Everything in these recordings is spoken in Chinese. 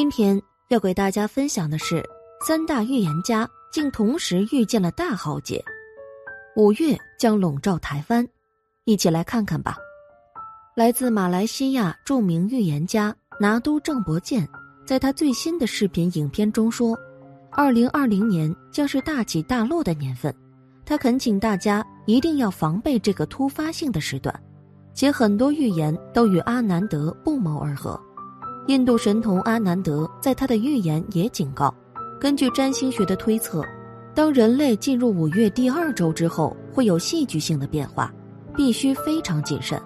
今天要给大家分享的是，三大预言家竟同时遇见了大浩劫，五月将笼罩台湾，一起来看看吧。来自马来西亚著名预言家拿督郑伯健，在他最新的视频影片中说，二零二零年将是大起大落的年份，他恳请大家一定要防备这个突发性的时段，且很多预言都与阿南德不谋而合。印度神童阿南德在他的预言也警告，根据占星学的推测，当人类进入五月第二周之后，会有戏剧性的变化，必须非常谨慎。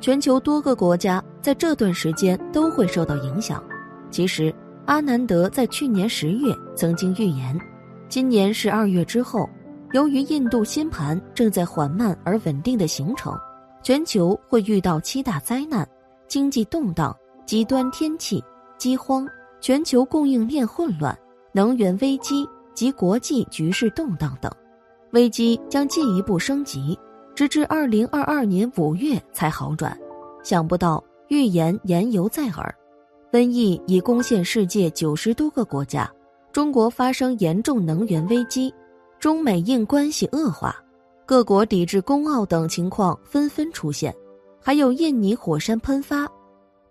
全球多个国家在这段时间都会受到影响。其实，阿南德在去年十月曾经预言，今年十二月之后，由于印度星盘正在缓慢而稳定的形成，全球会遇到七大灾难，经济动荡。极端天气、饥荒、全球供应链混乱、能源危机及国际局势动荡等，危机将进一步升级，直至二零二二年五月才好转。想不到预言言犹在耳，瘟疫已攻陷世界九十多个国家，中国发生严重能源危机，中美印关系恶化，各国抵制冬奥等情况纷纷出现，还有印尼火山喷发。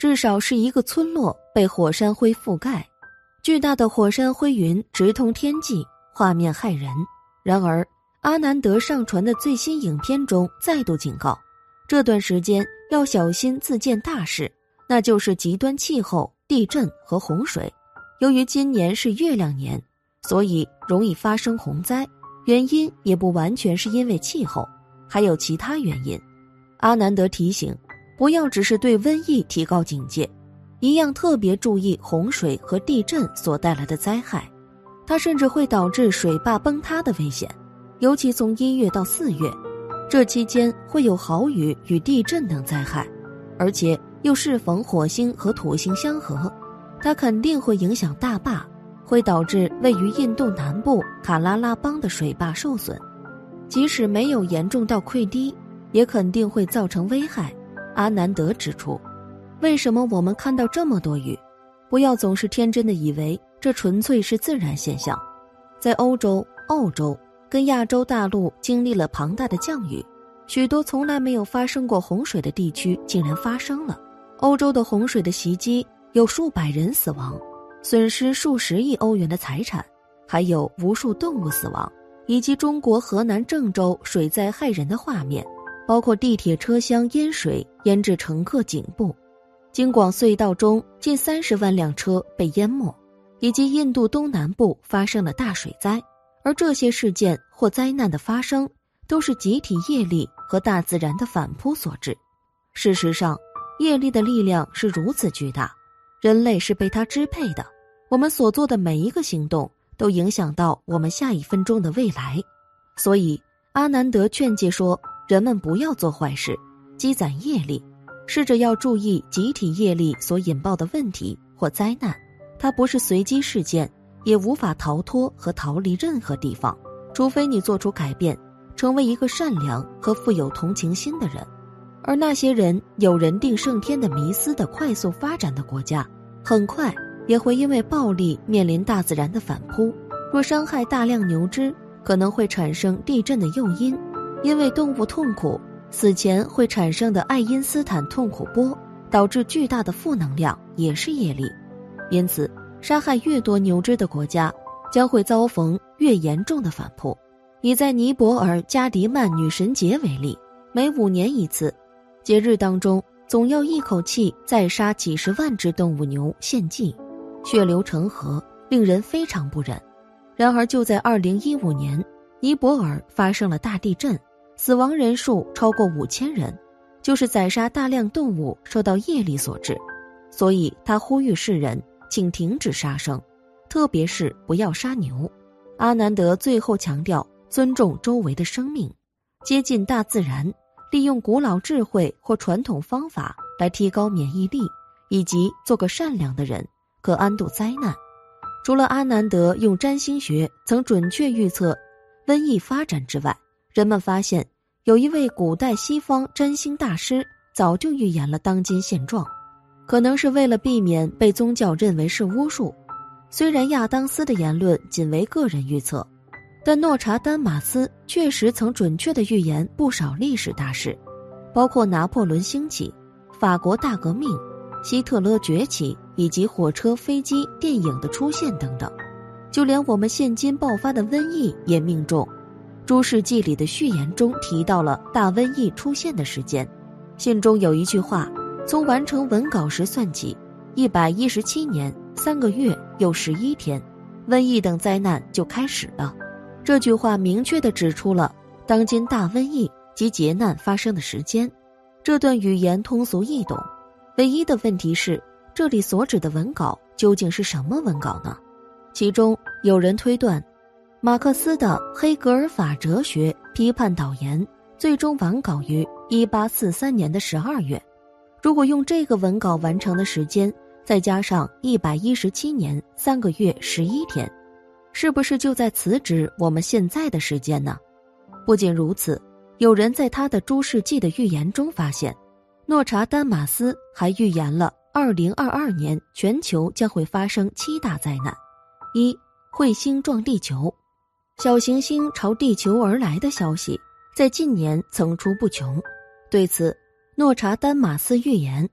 至少是一个村落被火山灰覆盖，巨大的火山灰云直通天际，画面骇人。然而，阿南德上传的最新影片中再度警告，这段时间要小心自见大事，那就是极端气候、地震和洪水。由于今年是月亮年，所以容易发生洪灾。原因也不完全是因为气候，还有其他原因。阿南德提醒。不要只是对瘟疫提高警戒，一样特别注意洪水和地震所带来的灾害，它甚至会导致水坝崩塌的危险。尤其从一月到四月，这期间会有豪雨与地震等灾害，而且又适逢火星和土星相合，它肯定会影响大坝，会导致位于印度南部卡拉拉邦的水坝受损。即使没有严重到溃堤，也肯定会造成危害。阿南德指出，为什么我们看到这么多雨？不要总是天真的以为这纯粹是自然现象。在欧洲、澳洲跟亚洲大陆经历了庞大的降雨，许多从来没有发生过洪水的地区竟然发生了。欧洲的洪水的袭击有数百人死亡，损失数十亿欧元的财产，还有无数动物死亡，以及中国河南郑州水灾害人的画面。包括地铁车厢淹水淹至乘客颈部，京广隧道中近三十万辆车被淹没，以及印度东南部发生了大水灾。而这些事件或灾难的发生，都是集体业力和大自然的反扑所致。事实上，业力的力量是如此巨大，人类是被它支配的。我们所做的每一个行动，都影响到我们下一分钟的未来。所以，阿南德劝诫说。人们不要做坏事，积攒业力，试着要注意集体业力所引爆的问题或灾难。它不是随机事件，也无法逃脱和逃离任何地方，除非你做出改变，成为一个善良和富有同情心的人。而那些人有人定胜天的迷思的快速发展的国家，很快也会因为暴力面临大自然的反扑。若伤害大量牛只，可能会产生地震的诱因。因为动物痛苦，死前会产生的爱因斯坦痛苦波，导致巨大的负能量，也是业力。因此，杀害越多牛只的国家，将会遭逢越严重的反扑。以在尼泊尔加迪曼女神节为例，每五年一次，节日当中总要一口气再杀几十万只动物牛献祭，血流成河，令人非常不忍。然而，就在二零一五年，尼泊尔发生了大地震。死亡人数超过五千人，就是宰杀大量动物受到业力所致，所以他呼吁世人请停止杀生，特别是不要杀牛。阿南德最后强调尊重周围的生命，接近大自然，利用古老智慧或传统方法来提高免疫力，以及做个善良的人，可安度灾难。除了阿南德用占星学曾准确预测瘟疫发展之外，人们发现，有一位古代西方占星大师早就预言了当今现状。可能是为了避免被宗教认为是巫术。虽然亚当斯的言论仅为个人预测，但诺查丹马斯确实曾准确的预言不少历史大事，包括拿破仑兴起、法国大革命、希特勒崛起以及火车、飞机、电影的出现等等。就连我们现今爆发的瘟疫也命中。诸世纪里的序言中提到了大瘟疫出现的时间，信中有一句话：“从完成文稿时算起，一百一十七年三个月又十一天，瘟疫等灾难就开始了。”这句话明确地指出了当今大瘟疫及劫难发生的时间。这段语言通俗易懂，唯一的问题是，这里所指的文稿究竟是什么文稿呢？其中有人推断。马克思的《黑格尔法哲学批判导言》最终完稿于一八四三年的十二月。如果用这个文稿完成的时间，再加上一百一十七年三个月十一天，是不是就在此指我们现在的时间呢？不仅如此，有人在他的《诸世纪》的预言中发现，诺查丹马斯还预言了二零二二年全球将会发生七大灾难：一、彗星撞地球。小行星朝地球而来的消息在近年层出不穷。对此，诺查丹马斯预言，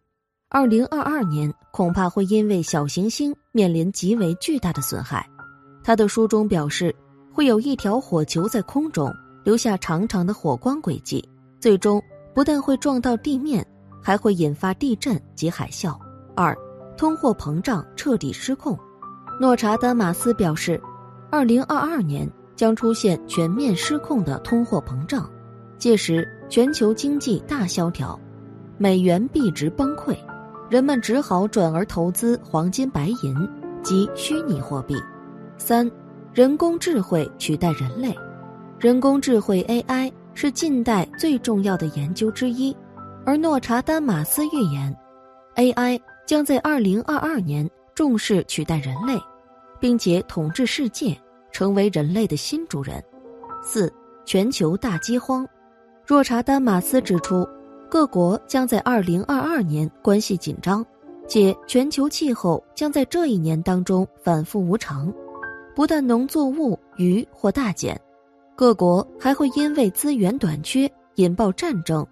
二零二二年恐怕会因为小行星面临极为巨大的损害。他的书中表示，会有一条火球在空中留下长长的火光轨迹，最终不但会撞到地面，还会引发地震及海啸。二，通货膨胀彻底失控。诺查丹马斯表示，二零二二年。将出现全面失控的通货膨胀，届时全球经济大萧条，美元币值崩溃，人们只好转而投资黄金、白银及虚拟货币。三，人工智慧取代人类，人工智慧 AI 是近代最重要的研究之一，而诺查丹马斯预言，AI 将在二零二二年重视取代人类，并且统治世界。成为人类的新主人。四、全球大饥荒。若查丹马斯指出，各国将在二零二二年关系紧张，且全球气候将在这一年当中反复无常。不但农作物、鱼或大减，各国还会因为资源短缺引爆战争，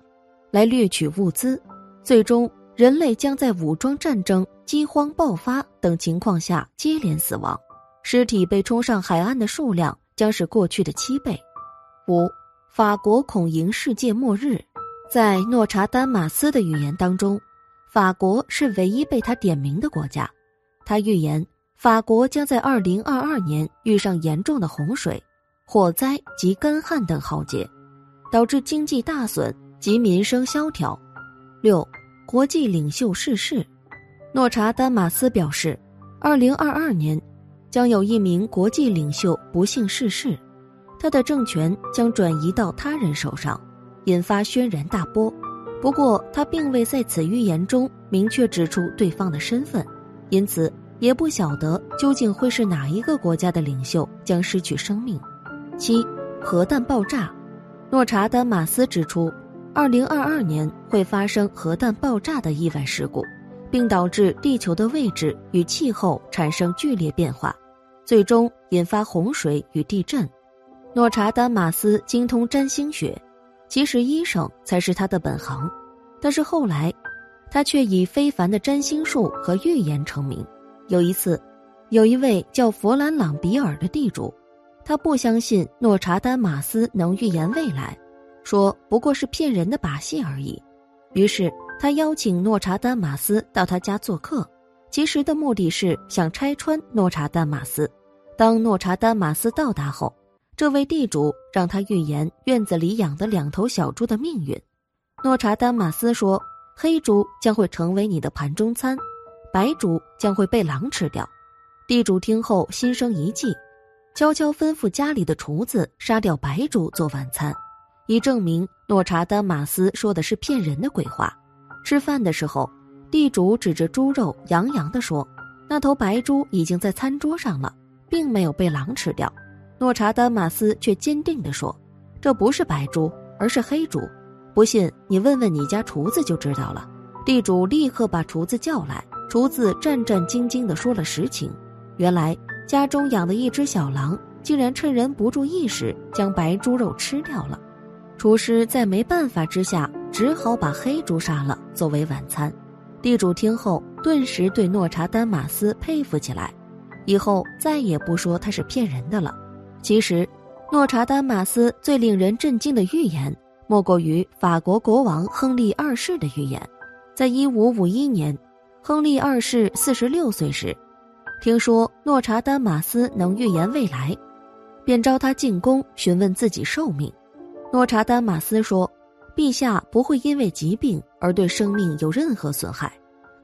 来掠取物资。最终，人类将在武装战争、饥荒爆发等情况下接连死亡。尸体被冲上海岸的数量将是过去的七倍。五，法国恐迎世界末日。在诺查丹马斯的预言当中，法国是唯一被他点名的国家。他预言法国将在二零二二年遇上严重的洪水、火灾及干旱等浩劫，导致经济大损及民生萧条。六，国际领袖逝世。诺查丹马斯表示，二零二二年。将有一名国际领袖不幸逝世，他的政权将转移到他人手上，引发轩然大波。不过，他并未在此预言中明确指出对方的身份，因此也不晓得究竟会是哪一个国家的领袖将失去生命。七，核弹爆炸。诺查丹马斯指出，二零二二年会发生核弹爆炸的意外事故，并导致地球的位置与气候产生剧烈变化。最终引发洪水与地震。诺查丹马斯精通占星学，其实医生才是他的本行。但是后来，他却以非凡的占星术和预言成名。有一次，有一位叫弗兰朗比尔的地主，他不相信诺查丹马斯能预言未来，说不过是骗人的把戏而已。于是他邀请诺查丹马斯到他家做客。其实的目的是想拆穿诺查丹马斯。当诺查丹马斯到达后，这位地主让他预言院子里养的两头小猪的命运。诺查丹马斯说：“黑猪将会成为你的盘中餐，白猪将会被狼吃掉。”地主听后心生一计，悄悄吩咐家里的厨子杀掉白猪做晚餐，以证明诺查丹马斯说的是骗人的鬼话。吃饭的时候。地主指着猪肉，洋洋地说：“那头白猪已经在餐桌上了，并没有被狼吃掉。”诺查丹马斯却坚定地说：“这不是白猪，而是黑猪。不信你问问你家厨子就知道了。地主立刻把厨子叫来，厨子战战兢兢地说了实情。原来家中养的一只小狼，竟然趁人不注意时将白猪肉吃掉了。厨师在没办法之下，只好把黑猪杀了作为晚餐。地主听后，顿时对诺查丹马斯佩服起来，以后再也不说他是骗人的了。其实，诺查丹马斯最令人震惊的预言，莫过于法国国王亨利二世的预言。在一五五一年，亨利二世四十六岁时，听说诺查丹马斯能预言未来，便召他进宫询问自己寿命。诺查丹马斯说：“陛下不会因为疾病而对生命有任何损害，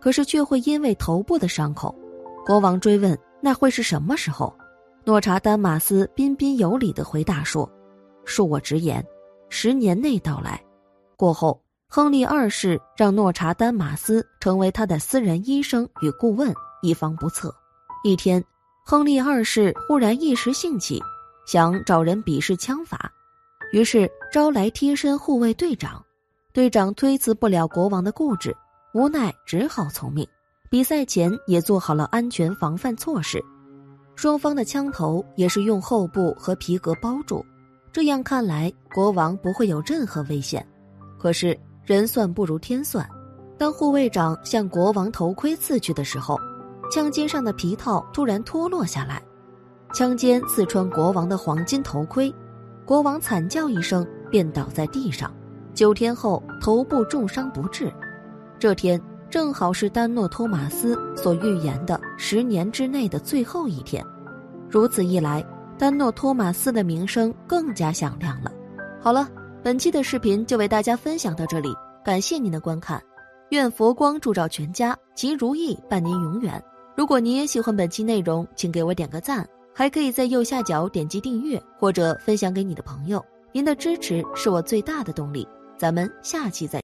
可是却会因为头部的伤口。”国王追问：“那会是什么时候？”诺查丹马斯彬彬有礼地回答说：“恕我直言，十年内到来。”过后。亨利二世让诺查丹马斯成为他的私人医生与顾问，以防不测。一天，亨利二世忽然一时兴起，想找人比试枪法，于是招来贴身护卫队长。队长推辞不了国王的固执，无奈只好从命。比赛前也做好了安全防范措施，双方的枪头也是用厚布和皮革包住，这样看来国王不会有任何危险。可是。人算不如天算，当护卫长向国王头盔刺去的时候，枪尖上的皮套突然脱落下来，枪尖刺穿国王的黄金头盔，国王惨叫一声便倒在地上，九天后头部重伤不治。这天正好是丹诺托马斯所预言的十年之内的最后一天，如此一来，丹诺托马斯的名声更加响亮了。好了。本期的视频就为大家分享到这里，感谢您的观看，愿佛光照照全家，吉如意伴您永远。如果您也喜欢本期内容，请给我点个赞，还可以在右下角点击订阅或者分享给你的朋友。您的支持是我最大的动力，咱们下期再。